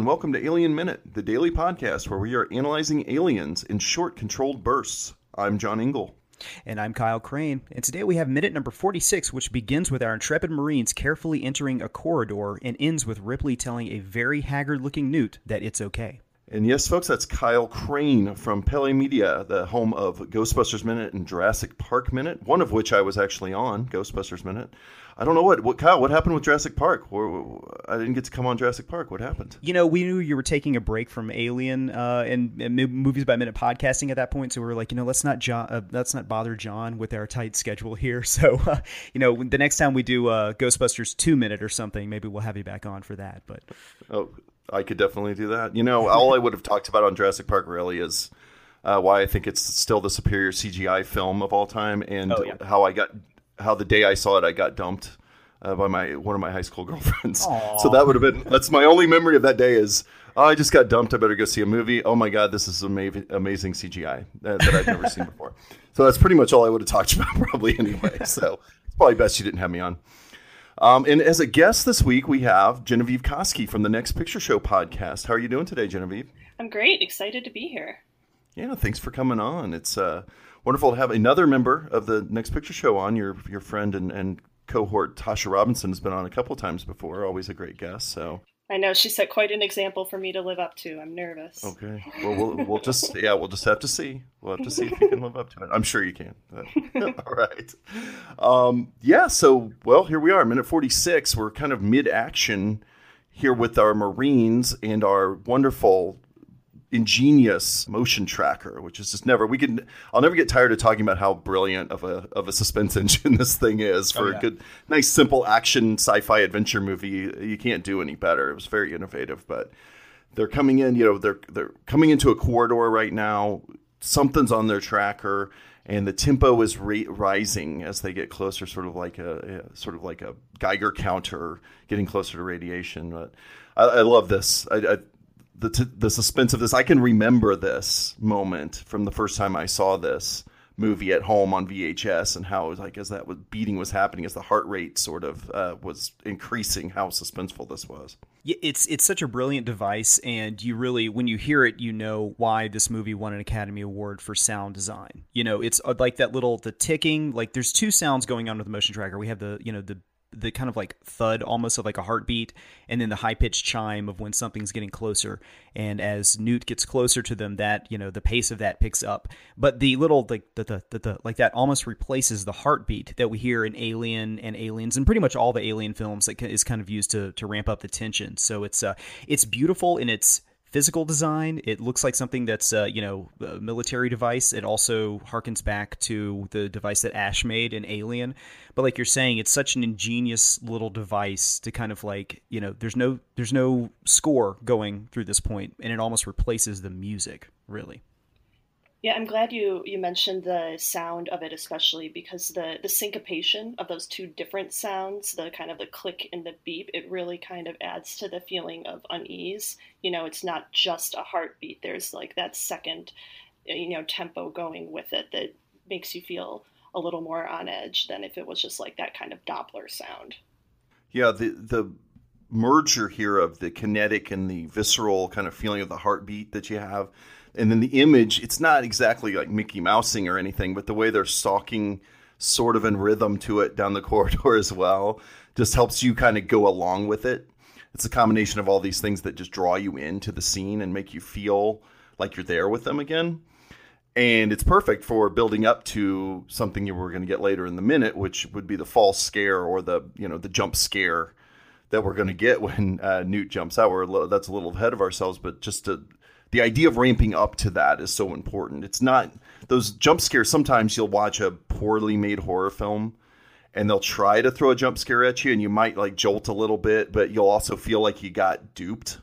and welcome to Alien Minute, the daily podcast where we are analyzing aliens in short, controlled bursts. I'm John Ingle. And I'm Kyle Crane. And today we have minute number 46, which begins with our intrepid Marines carefully entering a corridor and ends with Ripley telling a very haggard looking Newt that it's okay. And yes, folks, that's Kyle Crane from Pele Media, the home of Ghostbusters Minute and Jurassic Park Minute, one of which I was actually on, Ghostbusters Minute. I don't know what, what Kyle, what happened with Jurassic Park? I didn't get to come on Jurassic Park. What happened? You know, we knew you were taking a break from Alien uh, and, and, movies by minute podcasting at that point, so we were like, you know, let's not John, uh, let's not bother John with our tight schedule here. So, uh, you know, the next time we do uh, Ghostbusters two minute or something, maybe we'll have you back on for that. But oh, I could definitely do that. You know, all I would have talked about on Jurassic Park really is uh, why I think it's still the superior CGI film of all time, and oh, yeah. how I got how the day I saw it, I got dumped uh, by my one of my high school girlfriends. Aww. So that would have been that's my only memory of that day is oh, I just got dumped. I better go see a movie. Oh my god, this is amazing, amazing CGI that, that I've never seen before. So that's pretty much all I would have talked about probably anyway. So it's probably best you didn't have me on. Um, and as a guest this week, we have Genevieve Koski from the Next Picture Show podcast. How are you doing today, Genevieve? I'm great. Excited to be here. Yeah, thanks for coming on. It's uh, wonderful to have another member of the Next Picture Show on. Your your friend and, and cohort Tasha Robinson has been on a couple times before. Always a great guest. So I know she set quite an example for me to live up to. I'm nervous. Okay. Well, we'll, we'll just yeah, we'll just have to see. We'll have to see if you can live up to it. I'm sure you can. All right. Um, yeah. So well, here we are, minute 46. We're kind of mid action here with our Marines and our wonderful ingenious motion tracker, which is just never we can I'll never get tired of talking about how brilliant of a of a suspense engine this thing is oh, for oh, yeah. a good nice simple action sci-fi adventure movie. You can't do any better. It was very innovative, but they're coming in, you know, they're they're coming into a corridor right now. Something's on their tracker and the tempo is ra- rising as they get closer sort of like a, a, sort of like a Geiger counter getting closer to radiation, but I, I love this. I, I the t- the suspense of this. I can remember this moment from the first time I saw this movie at home on VHS, and how like as that was beating was happening, as the heart rate sort of uh, was increasing, how suspenseful this was. Yeah, it's it's such a brilliant device, and you really, when you hear it, you know why this movie won an Academy Award for sound design. You know, it's uh, like that little the ticking. Like there's two sounds going on with the motion tracker. We have the you know the the kind of like thud almost of like a heartbeat and then the high pitched chime of when something's getting closer. And as newt gets closer to them that you know the pace of that picks up. But the little like the, the, the, the, like that almost replaces the heartbeat that we hear in alien and aliens and pretty much all the alien films that is kind of used to to ramp up the tension. So it's uh it's beautiful in its physical design. It looks like something that's uh, you know a military device. It also harkens back to the device that Ash made in Alien. But like you're saying, it's such an ingenious little device to kind of like you know there's no there's no score going through this point, and it almost replaces the music really. Yeah, I'm glad you you mentioned the sound of it, especially because the the syncopation of those two different sounds, the kind of the click and the beep, it really kind of adds to the feeling of unease. You know, it's not just a heartbeat. There's like that second, eh, you know, tempo going with it that makes you feel a little more on edge than if it was just like that kind of Doppler sound. Yeah, the the merger here of the kinetic and the visceral kind of feeling of the heartbeat that you have and then the image it's not exactly like mickey mousing or anything but the way they're stalking sort of in rhythm to it down the corridor as well just helps you kind of go along with it. It's a combination of all these things that just draw you into the scene and make you feel like you're there with them again. And it's perfect for building up to something you were going to get later in the minute which would be the false scare or the you know the jump scare that we're going to get when uh, newt jumps out. We're that's a little ahead of ourselves but just to the idea of ramping up to that is so important. It's not those jump scares. Sometimes you'll watch a poorly made horror film and they'll try to throw a jump scare at you and you might like jolt a little bit, but you'll also feel like you got duped.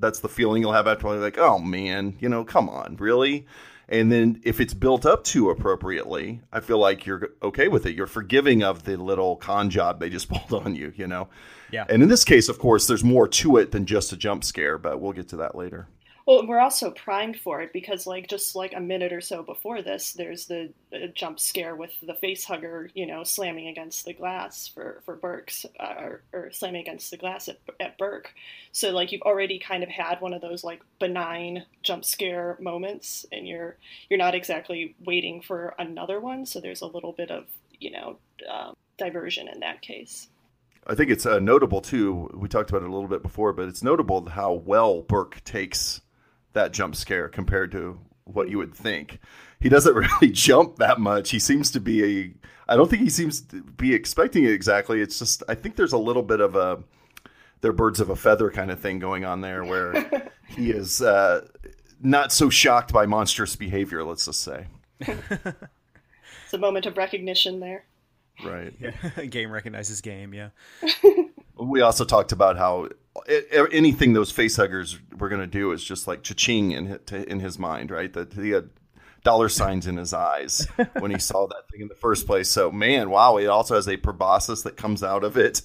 That's the feeling you'll have after like, oh man, you know, come on, really? And then if it's built up too appropriately, I feel like you're okay with it. You're forgiving of the little con job they just pulled on you, you know? Yeah. And in this case, of course, there's more to it than just a jump scare, but we'll get to that later. Well, we're also primed for it because, like, just like a minute or so before this, there's the, the jump scare with the face hugger, you know, slamming against the glass for for Burke's, uh, or, or, slamming against the glass at, at Burke. So, like, you've already kind of had one of those like benign jump scare moments, and you're you're not exactly waiting for another one. So there's a little bit of you know um, diversion in that case. I think it's uh, notable too. We talked about it a little bit before, but it's notable how well Burke takes that jump scare compared to what you would think. He doesn't really jump that much. He seems to be a. I don't think he seems to be expecting it exactly. It's just I think there's a little bit of a they're birds of a feather kind of thing going on there, where he is uh, not so shocked by monstrous behavior. Let's just say. it's a moment of recognition there. Right. Yeah. game recognizes game. Yeah. we also talked about how it, anything those face huggers were going to do is just like cha-ching in in his mind, right? That he had dollar signs in his eyes when he saw that thing in the first place. So, man, wow! It also has a proboscis that comes out of it.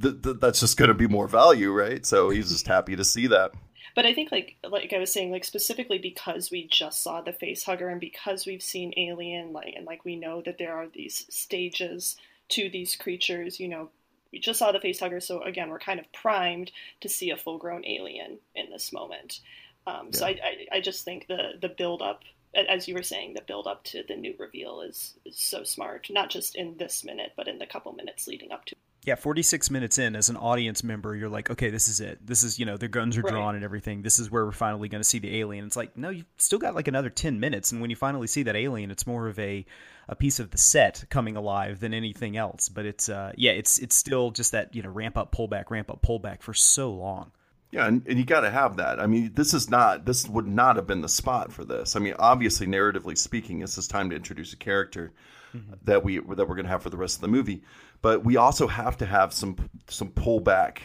Th- th- that's just going to be more value, right? So he's just happy to see that. But I think, like like I was saying, like specifically because we just saw the face hugger and because we've seen Alien, like and like we know that there are these stages to these creatures, you know, we just saw the face hugger, so again, we're kind of primed to see a full grown alien in this moment. Um, yeah. So I, I, I, just think the the build up, as you were saying, the build up to the Newt reveal is, is so smart. Not just in this minute, but in the couple minutes leading up to. Yeah, 46 minutes in, as an audience member, you're like, okay, this is it. This is, you know, the guns are drawn right. and everything. This is where we're finally going to see the alien. It's like, no, you've still got like another 10 minutes. And when you finally see that alien, it's more of a, a piece of the set coming alive than anything else. But it's uh, yeah, it's it's still just that you know ramp up, pull back, ramp up, pull back for so long. Yeah, and, and you got to have that. I mean, this is not this would not have been the spot for this. I mean, obviously, narratively speaking, this is time to introduce a character mm-hmm. that we that we're going to have for the rest of the movie. But we also have to have some some pullback.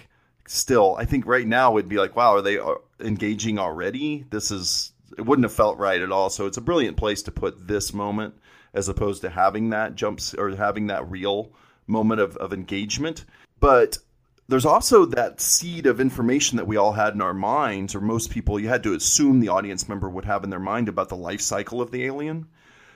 Still, I think right now it'd be like, wow, are they uh, engaging already? This is it wouldn't have felt right at all. So it's a brilliant place to put this moment as opposed to having that jumps or having that real moment of, of engagement. But there's also that seed of information that we all had in our minds, or most people, you had to assume the audience member would have in their mind about the life cycle of the alien.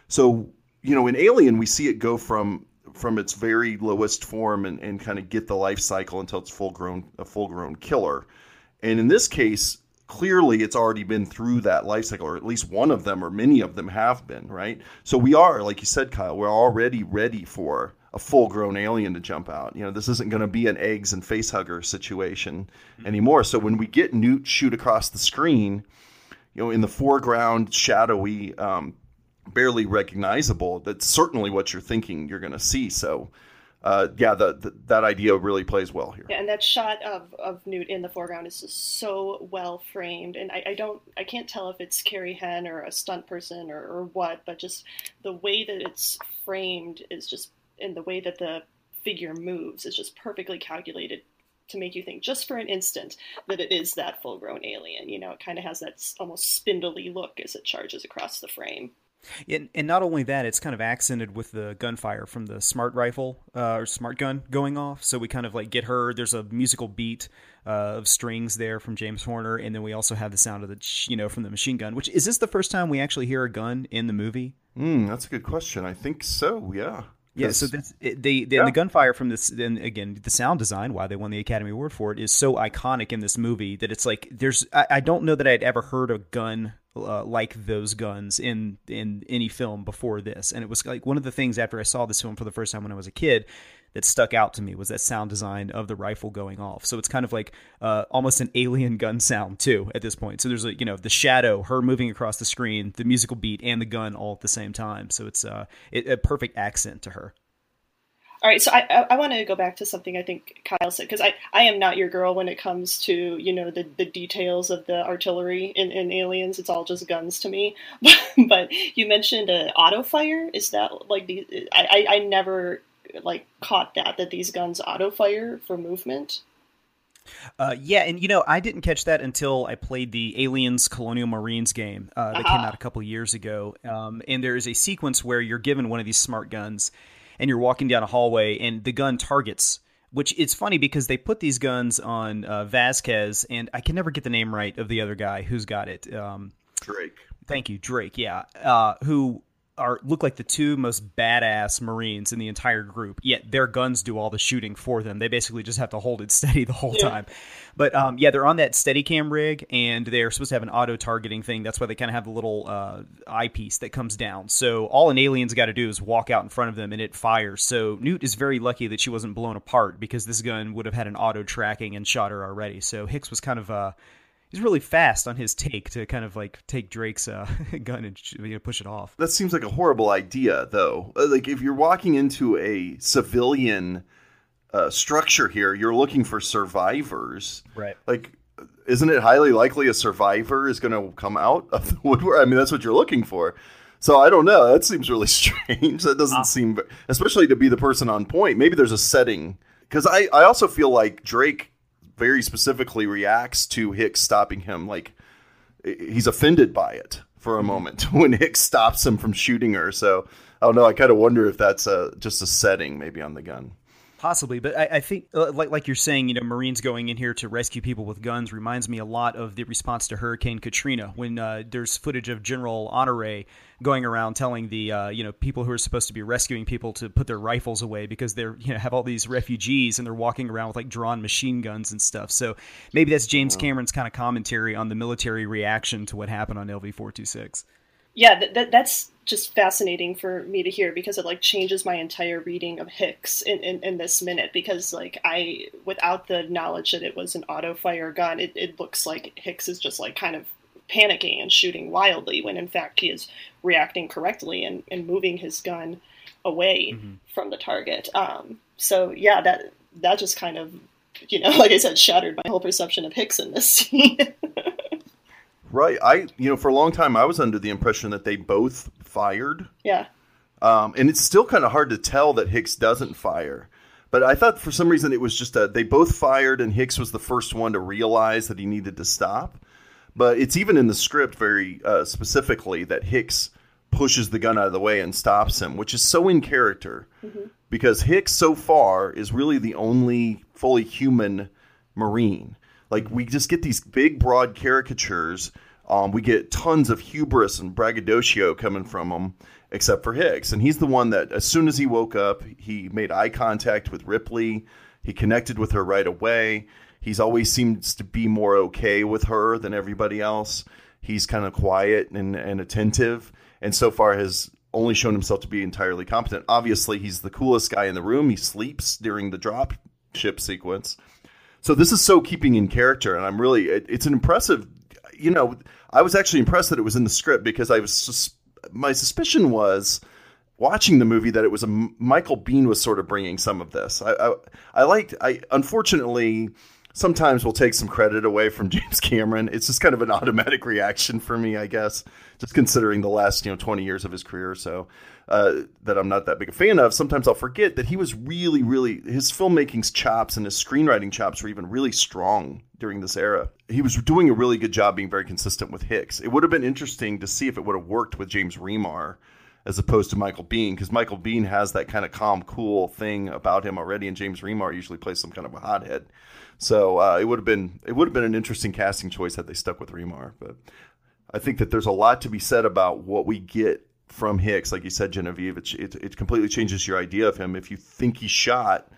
So, you know, in Alien, we see it go from from its very lowest form and, and kind of get the life cycle until it's full grown a full grown killer. And in this case, clearly it's already been through that life cycle, or at least one of them, or many of them have been, right? So we are, like you said, Kyle, we're already ready for a full grown alien to jump out. You know, this isn't going to be an eggs and face hugger situation mm-hmm. anymore. So when we get Newt shoot across the screen, you know, in the foreground, shadowy, um, barely recognizable, that's certainly what you're thinking you're going to see. So, uh, yeah, the, the, that idea really plays well here. Yeah, and that shot of, of Newt in the foreground is just so well framed, and I, I don't, I can't tell if it's Carrie Henn or a stunt person or, or what, but just the way that it's framed is just, and the way that the figure moves is just perfectly calculated to make you think just for an instant that it is that full-grown alien. You know, it kind of has that almost spindly look as it charges across the frame. And, and not only that, it's kind of accented with the gunfire from the smart rifle uh, or smart gun going off. So we kind of like get her. There's a musical beat uh, of strings there from James Horner, and then we also have the sound of the you know from the machine gun. Which is this the first time we actually hear a gun in the movie? Mm, that's a good question. I think so. Yeah. Yeah, so that's it, they, they yeah. the gunfire from this. Then again, the sound design, why they won the Academy Award for it, is so iconic in this movie that it's like there's. I, I don't know that I'd ever heard a gun uh, like those guns in in any film before this, and it was like one of the things after I saw this film for the first time when I was a kid that stuck out to me was that sound design of the rifle going off. So it's kind of like uh, almost an alien gun sound too at this point. So there's a you know the shadow, her moving across the screen, the musical beat, and the gun all at the same time. So it's uh, it, a perfect accent to her. All right, so I, I, I want to go back to something I think Kyle said because I, I am not your girl when it comes to you know the, the details of the artillery in, in Aliens. It's all just guns to me. but you mentioned uh, auto fire. Is that like the I, I never like caught that that these guns auto fire for movement. Uh, yeah, and you know, I didn't catch that until I played the Aliens Colonial Marines game uh, that uh-huh. came out a couple years ago. Um, and there is a sequence where you're given one of these smart guns, and you're walking down a hallway and the gun targets which it's funny because they put these guns on uh, Vasquez, and I can never get the name right of the other guy who's got it. Um, Drake. Thank you, Drake. Yeah, uh, who are look like the two most badass Marines in the entire group. Yet their guns do all the shooting for them. They basically just have to hold it steady the whole yeah. time. But um, yeah, they're on that Steadicam rig, and they're supposed to have an auto targeting thing. That's why they kind of have the little uh, eyepiece that comes down. So all an alien's got to do is walk out in front of them, and it fires. So Newt is very lucky that she wasn't blown apart because this gun would have had an auto tracking and shot her already. So Hicks was kind of uh, he's really fast on his take to kind of like take Drake's uh, gun and you know, push it off. That seems like a horrible idea, though. Uh, like if you're walking into a civilian uh, structure here, you're looking for survivors, right? Like, isn't it highly likely a survivor is going to come out of the woodwork? I mean, that's what you're looking for. So I don't know. That seems really strange. That doesn't uh, seem, especially to be the person on point. Maybe there's a setting because I I also feel like Drake very specifically reacts to Hicks stopping him. Like he's offended by it for a mm-hmm. moment when Hicks stops him from shooting her. So I don't know. I kind of wonder if that's a, just a setting maybe on the gun. Possibly, but I, I think, uh, like, like you're saying, you know, Marines going in here to rescue people with guns reminds me a lot of the response to Hurricane Katrina when uh, there's footage of General Honore going around telling the uh, you know people who are supposed to be rescuing people to put their rifles away because they're you know have all these refugees and they're walking around with like drawn machine guns and stuff. So maybe that's James Cameron's kind of commentary on the military reaction to what happened on LV four two six yeah, that, that, that's just fascinating for me to hear because it like changes my entire reading of Hicks in, in, in, this minute because like I without the knowledge that it was an auto fire gun, it, it looks like Hicks is just like kind of panicking and shooting wildly when in fact he is reacting correctly and, and moving his gun away mm-hmm. from the target. Um, so yeah, that that just kind of you know, like I said, shattered my whole perception of Hicks in this scene. Right. I, you know, for a long time, I was under the impression that they both fired. Yeah. Um, and it's still kind of hard to tell that Hicks doesn't fire. But I thought for some reason it was just a, they both fired, and Hicks was the first one to realize that he needed to stop. But it's even in the script very uh, specifically that Hicks pushes the gun out of the way and stops him, which is so in character mm-hmm. because Hicks so far is really the only fully human Marine. Like we just get these big, broad caricatures um, we get tons of hubris and braggadocio coming from him, except for Hicks. And he's the one that, as soon as he woke up, he made eye contact with Ripley. He connected with her right away. He's always seems to be more okay with her than everybody else. He's kind of quiet and, and attentive, and so far has only shown himself to be entirely competent. Obviously, he's the coolest guy in the room. He sleeps during the drop ship sequence. So this is so keeping in character, and I'm really it, it's an impressive you know, I was actually impressed that it was in the script because I was sus- my suspicion was watching the movie that it was a Michael Biehn was sort of bringing some of this. I I, I liked I unfortunately sometimes we'll take some credit away from James Cameron. It's just kind of an automatic reaction for me, I guess, just considering the last you know 20 years of his career or so uh, that I'm not that big a fan of. Sometimes I'll forget that he was really, really his filmmaking's chops and his screenwriting chops were even really strong during this era. He was doing a really good job being very consistent with Hicks. It would have been interesting to see if it would have worked with James Remar as opposed to Michael Biehn because Michael Biehn has that kind of calm, cool thing about him already, and James Remar usually plays some kind of a hothead. So uh, it would have been it would have been an interesting casting choice had they stuck with Remar. But I think that there's a lot to be said about what we get from Hicks. Like you said, Genevieve, it, it, it completely changes your idea of him if you think he shot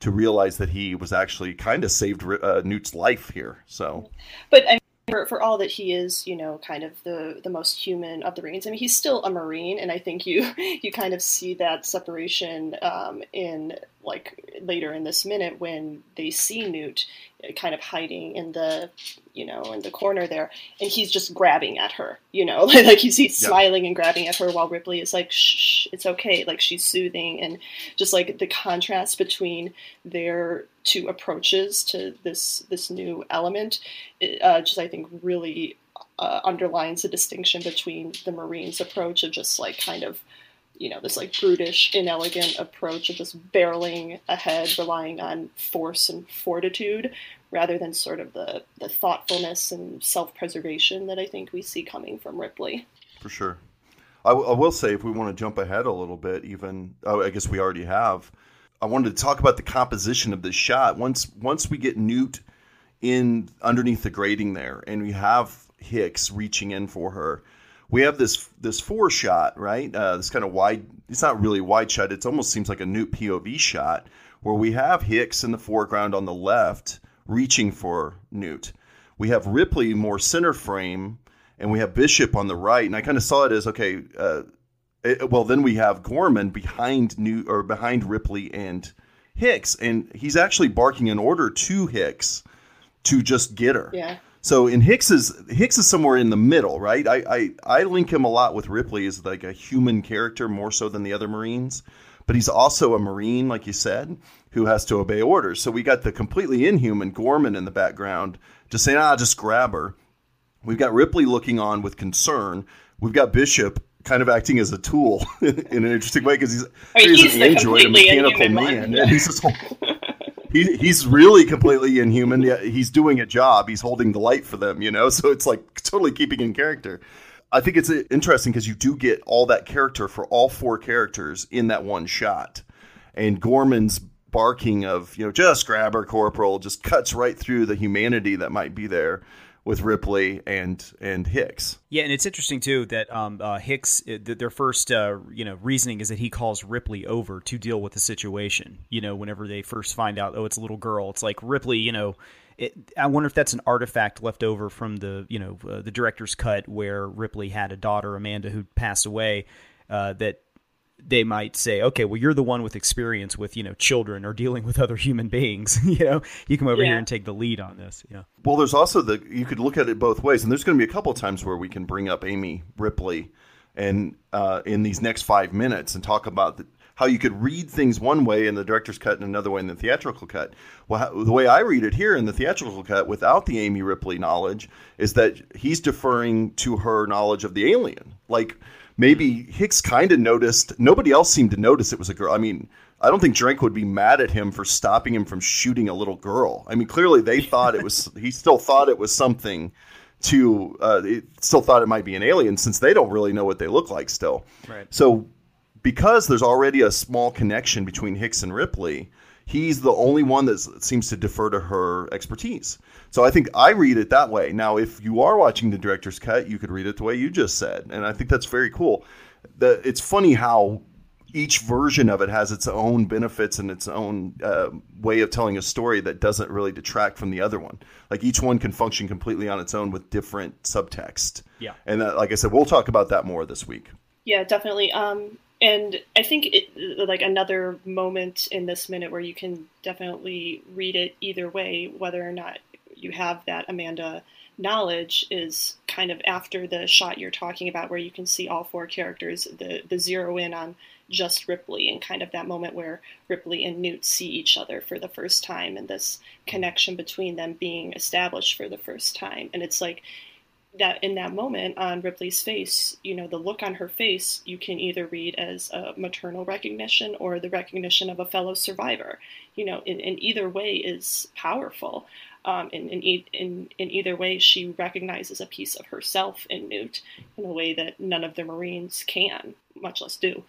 to realize that he was actually kind of saved uh, Newt's life here. So, but I for, for all that he is, you know, kind of the the most human of the Marines. I mean, he's still a Marine, and I think you you kind of see that separation um, in like later in this minute when they see Newt kind of hiding in the you know in the corner there and he's just grabbing at her you know like he's, he's yep. smiling and grabbing at her while ripley is like shh it's okay like she's soothing and just like the contrast between their two approaches to this this new element uh, just i think really uh, underlines the distinction between the marines approach of just like kind of you know this like brutish inelegant approach of just barreling ahead relying on force and fortitude rather than sort of the, the thoughtfulness and self-preservation that i think we see coming from ripley for sure I, w- I will say if we want to jump ahead a little bit even oh, i guess we already have I wanted to talk about the composition of this shot. Once once we get Newt in underneath the grating there, and we have Hicks reaching in for her, we have this this four shot, right? Uh, this kind of wide. It's not really wide shot. It almost seems like a Newt POV shot where we have Hicks in the foreground on the left reaching for Newt. We have Ripley more center frame, and we have Bishop on the right. And I kind of saw it as okay. Uh, it, well, then we have Gorman behind Newt or behind Ripley and Hicks, and he's actually barking an order to Hicks to just get her. Yeah. So in Hicks is Hicks is somewhere in the middle, right? I, I I link him a lot with Ripley as like a human character more so than the other Marines, but he's also a Marine, like you said, who has to obey orders. So we got the completely inhuman Gorman in the background, just saying, "Ah, just grab her." We've got Ripley looking on with concern. We've got Bishop kind of acting as a tool in an interesting way because he's, he's, he's an android, a mechanical man, and he's whole he, he's really completely inhuman. He's doing a job. He's holding the light for them, you know. So it's like totally keeping in character. I think it's uh, interesting because you do get all that character for all four characters in that one shot, and Gorman's barking of you know just grab her corporal just cuts right through the humanity that might be there with Ripley and and Hicks. Yeah, and it's interesting too that um, uh, Hicks, uh, th- their first uh, you know reasoning is that he calls Ripley over to deal with the situation. You know, whenever they first find out, oh, it's a little girl, it's like Ripley. You know, it, I wonder if that's an artifact left over from the you know uh, the director's cut where Ripley had a daughter, Amanda, who passed away. Uh, that they might say, okay, well, you're the one with experience with you know children or dealing with other human beings. you know, you come over Yeah. here and take the lead on this. You know. Well, there's also the you could look at it both ways, and there's going to be a couple of times where we can bring up Amy Ripley, and uh, in these next five minutes, and talk about the, how you could read things one way in the director's cut and another way in the theatrical cut. Well, how, the way I read it here in the theatrical cut, without the Amy Ripley knowledge, is that he's deferring to her knowledge of the alien, like. Maybe Hicks kind of noticed. Nobody else seemed to notice it was a girl. I mean, I don't think Drake would be mad at him for stopping him from shooting a little girl. I mean, clearly they thought it was. he still thought it was something. To uh, it still thought it might be an alien since they don't really know what they look like still. Right. So because there's already a small connection between Hicks and Ripley, he's the only one that seems to defer to her expertise. So I think I read it that way. Now, if you are watching the director's cut, you could read it the way you just said, and I think that's very cool. The, it's funny how each version of it has its own benefits and its own uh, way of telling a story that doesn't really detract from the other one. Like each one can function completely on its own with different subtext. Yeah. And uh, like I said, we'll talk about that more this week. Yeah, definitely. Um, and I think it, like another moment in this minute where you can definitely read it either way, whether or not you have that Amanda knowledge, is kind of after the shot you're talking about, where you can see all four characters, the the zero in on just Ripley, and kind of that moment where Ripley and Newt see each other for the first time, and this connection between them being established for the first time, and it's like that in that moment on Ripley's face, you know, the look on her face, you can either read as a maternal recognition or the recognition of a fellow survivor. You know, in, in either way is powerful. Um, in, in, in, in either way, she recognizes a piece of herself in Newt in a way that none of the Marines can, much less do.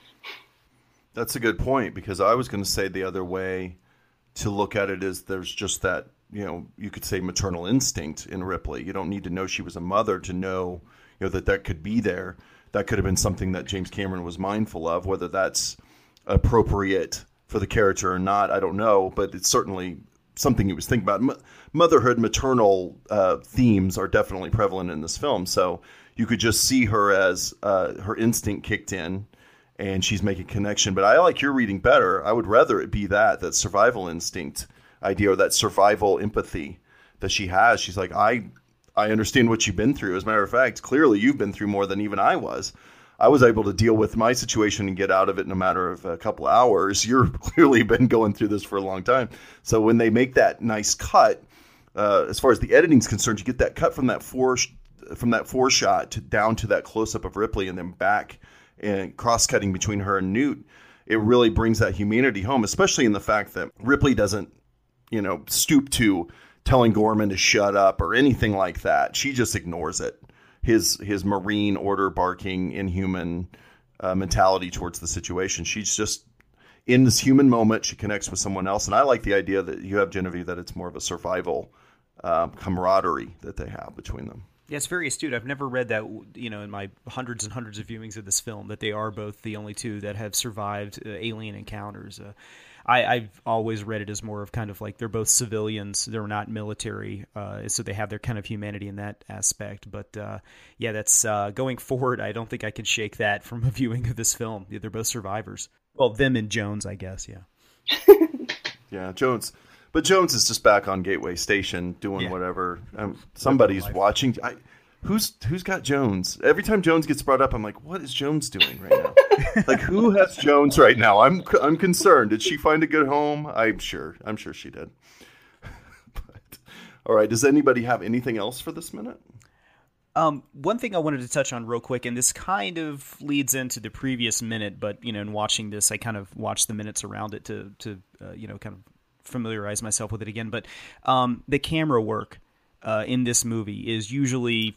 That's a good point because I was going to say the other way to look at it is there's just that, you know, you could say maternal instinct in Ripley. You don't need to know she was a mother to know, you know, that that could be there. That could have been something that James Cameron was mindful of, whether that's appropriate for the character or not, I don't know, but it's certainly something he was thinking about. M- motherhood, maternal uh, themes are definitely prevalent in this film. So you could just see her as uh, her instinct kicked in and she's making connection. But I like your reading better. I would rather it be that that survival instinct idea or that survival empathy that she has. She's like, I I understand what you've been through. As a matter of fact, clearly you've been through more than even I was. I was able to deal with my situation and get out of it in a matter of a couple hours. You're clearly been going through this for a long time. So when they make that nice cut, uh, as far as the editing's concerned, you get that cut from that four from that four shot to down to that close up of Ripley and then back and cross cutting between her and Newt. It really brings that humanity home, especially in the fact that Ripley doesn't, you know, stoop to telling Gorman to shut up or anything like that. She just ignores it. His his marine order barking inhuman uh, mentality towards the situation. She's just in this human moment, she connects with someone else. And I like the idea that you have Genevieve that it's more of a survival um, camaraderie that they have between them. Yeah, it's very astute. I've never read that, you know, in my hundreds and hundreds of viewings of this film, that they are both the only two that have survived uh, alien encounters. Uh, I, I've always read it as more of kind of like they're both civilians, they're not military, uh, so they have their kind of humanity in that aspect. But uh, yeah, that's uh, going forward. I don't think I can shake that from a viewing of this film. Yeah, they're both survivors. Well, them and Jones, I guess. Yeah. yeah, Jones. But Jones is just back on Gateway Station doing yeah. whatever. Um, somebody's watching. I, who's who's got Jones? Every time Jones gets brought up, I'm like, what is Jones doing right now? like, who has Jones right now? I'm I'm concerned. Did she find a good home? I'm sure. I'm sure she did. but, all right. Does anybody have anything else for this minute? Um, one thing I wanted to touch on real quick, and this kind of leads into the previous minute, but you know, in watching this, I kind of watched the minutes around it to to uh, you know kind of familiarize myself with it again. But um, the camera work uh, in this movie is usually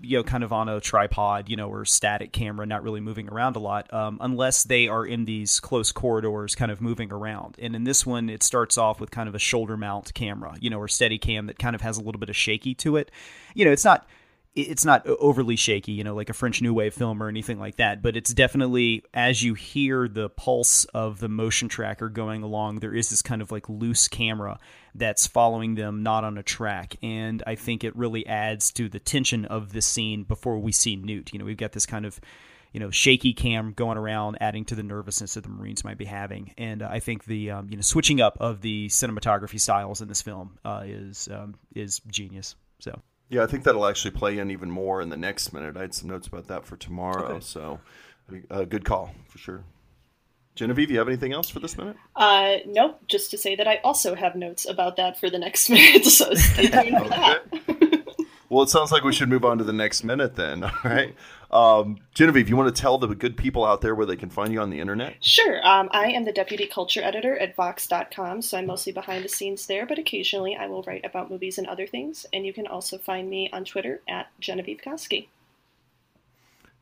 you know kind of on a tripod you know or static camera not really moving around a lot um, unless they are in these close corridors kind of moving around. And in this one it starts off with kind of a shoulder mount camera you know or steady cam that kind of has a little bit of shaky to it. You know it's not it's not overly shaky, you know, like a French New Wave film or anything like that. But it's definitely as you hear the pulse of the motion tracker going along, there is this kind of like loose camera that's following them, not on a track. And I think it really adds to the tension of this scene before we see Newt. You know, we've got this kind of you know shaky cam going around adding to the nervousness that the marines might be having and uh, i think the um, you know switching up of the cinematography styles in this film uh, is um, is genius so yeah, I think that'll actually play in even more in the next minute. I had some notes about that for tomorrow, okay. so a uh, good call for sure. Genevieve, you have anything else for this minute? Uh, nope. Just to say that I also have notes about that for the next minute, so stay tuned for that. well, it sounds like we should move on to the next minute then. All right. Um, Genevieve, you want to tell the good people out there where they can find you on the internet? Sure. Um, I am the deputy culture editor at Vox.com, so I'm mostly behind the scenes there, but occasionally I will write about movies and other things. And you can also find me on Twitter at Genevieve Koski.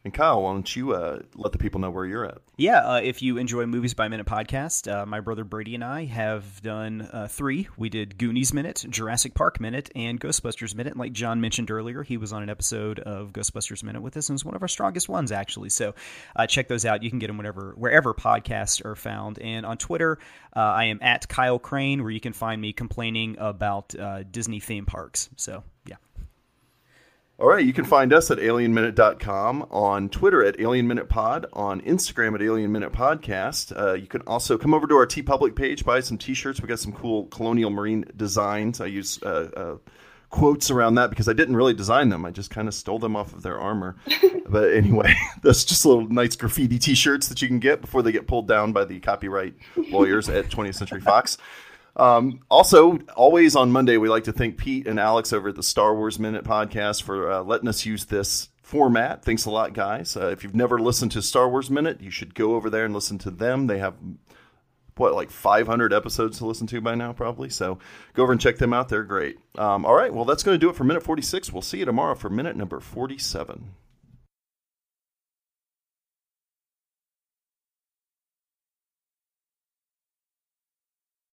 And Kyle, why don't you uh, let the people know where you're at? Yeah, uh, if you enjoy Movies by Minute podcast, uh, my brother Brady and I have done uh, three. We did Goonies Minute, Jurassic Park Minute, and Ghostbusters Minute. Like John mentioned earlier, he was on an episode of Ghostbusters Minute with us, and it was one of our strongest ones actually. So uh, check those out. You can get them whenever wherever podcasts are found. And on Twitter, uh, I am at Kyle Crane, where you can find me complaining about Disney theme parks. So. All right, you can find us at alienminute.com, on Twitter at alienminutepod, on Instagram at alienminutepodcast. Uh, you can also come over to our TeePublic page, buy some t-shirts. We got some cool colonial marine designs. I use uh, uh, quotes around that because I didn't really design them. I just kind of stole them off of their armor. but anyway, that's just little nice graffiti t-shirts that you can get before they get pulled down by the copyright lawyers at 20th Century Fox. Um, also, always on Monday, we like to thank Pete and Alex over at the Star Wars Minute podcast for uh, letting us use this format. Thanks a lot, guys. Uh, if you've never listened to Star Wars Minute, you should go over there and listen to them. They have what like 500 episodes to listen to by now probably so go over and check them out they're great um, all right well that's going to do it for minute 46 we'll see you tomorrow for minute number 47